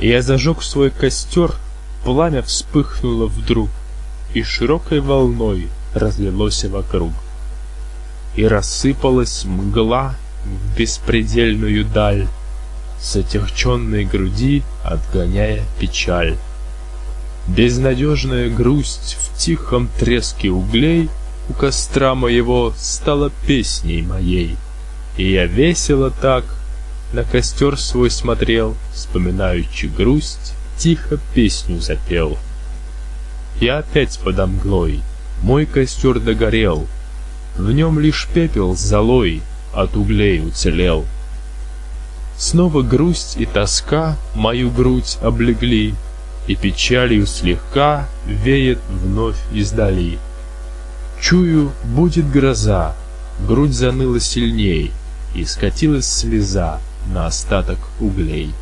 Я зажег свой костер, пламя вспыхнуло вдруг, И широкой волной разлилось вокруг. И рассыпалась мгла в беспредельную даль, С отягченной груди отгоняя печаль. Безнадежная грусть в тихом треске углей У костра моего стала песней моей. И я весело так на костер свой смотрел, Вспоминаючи грусть, тихо песню запел. Я опять подо мглой, мой костер догорел, В нем лишь пепел золой от углей уцелел. Снова грусть и тоска мою грудь облегли, И печалью слегка веет вновь издали. Чую, будет гроза, грудь заныла сильней, И скатилась слеза на остаток углей.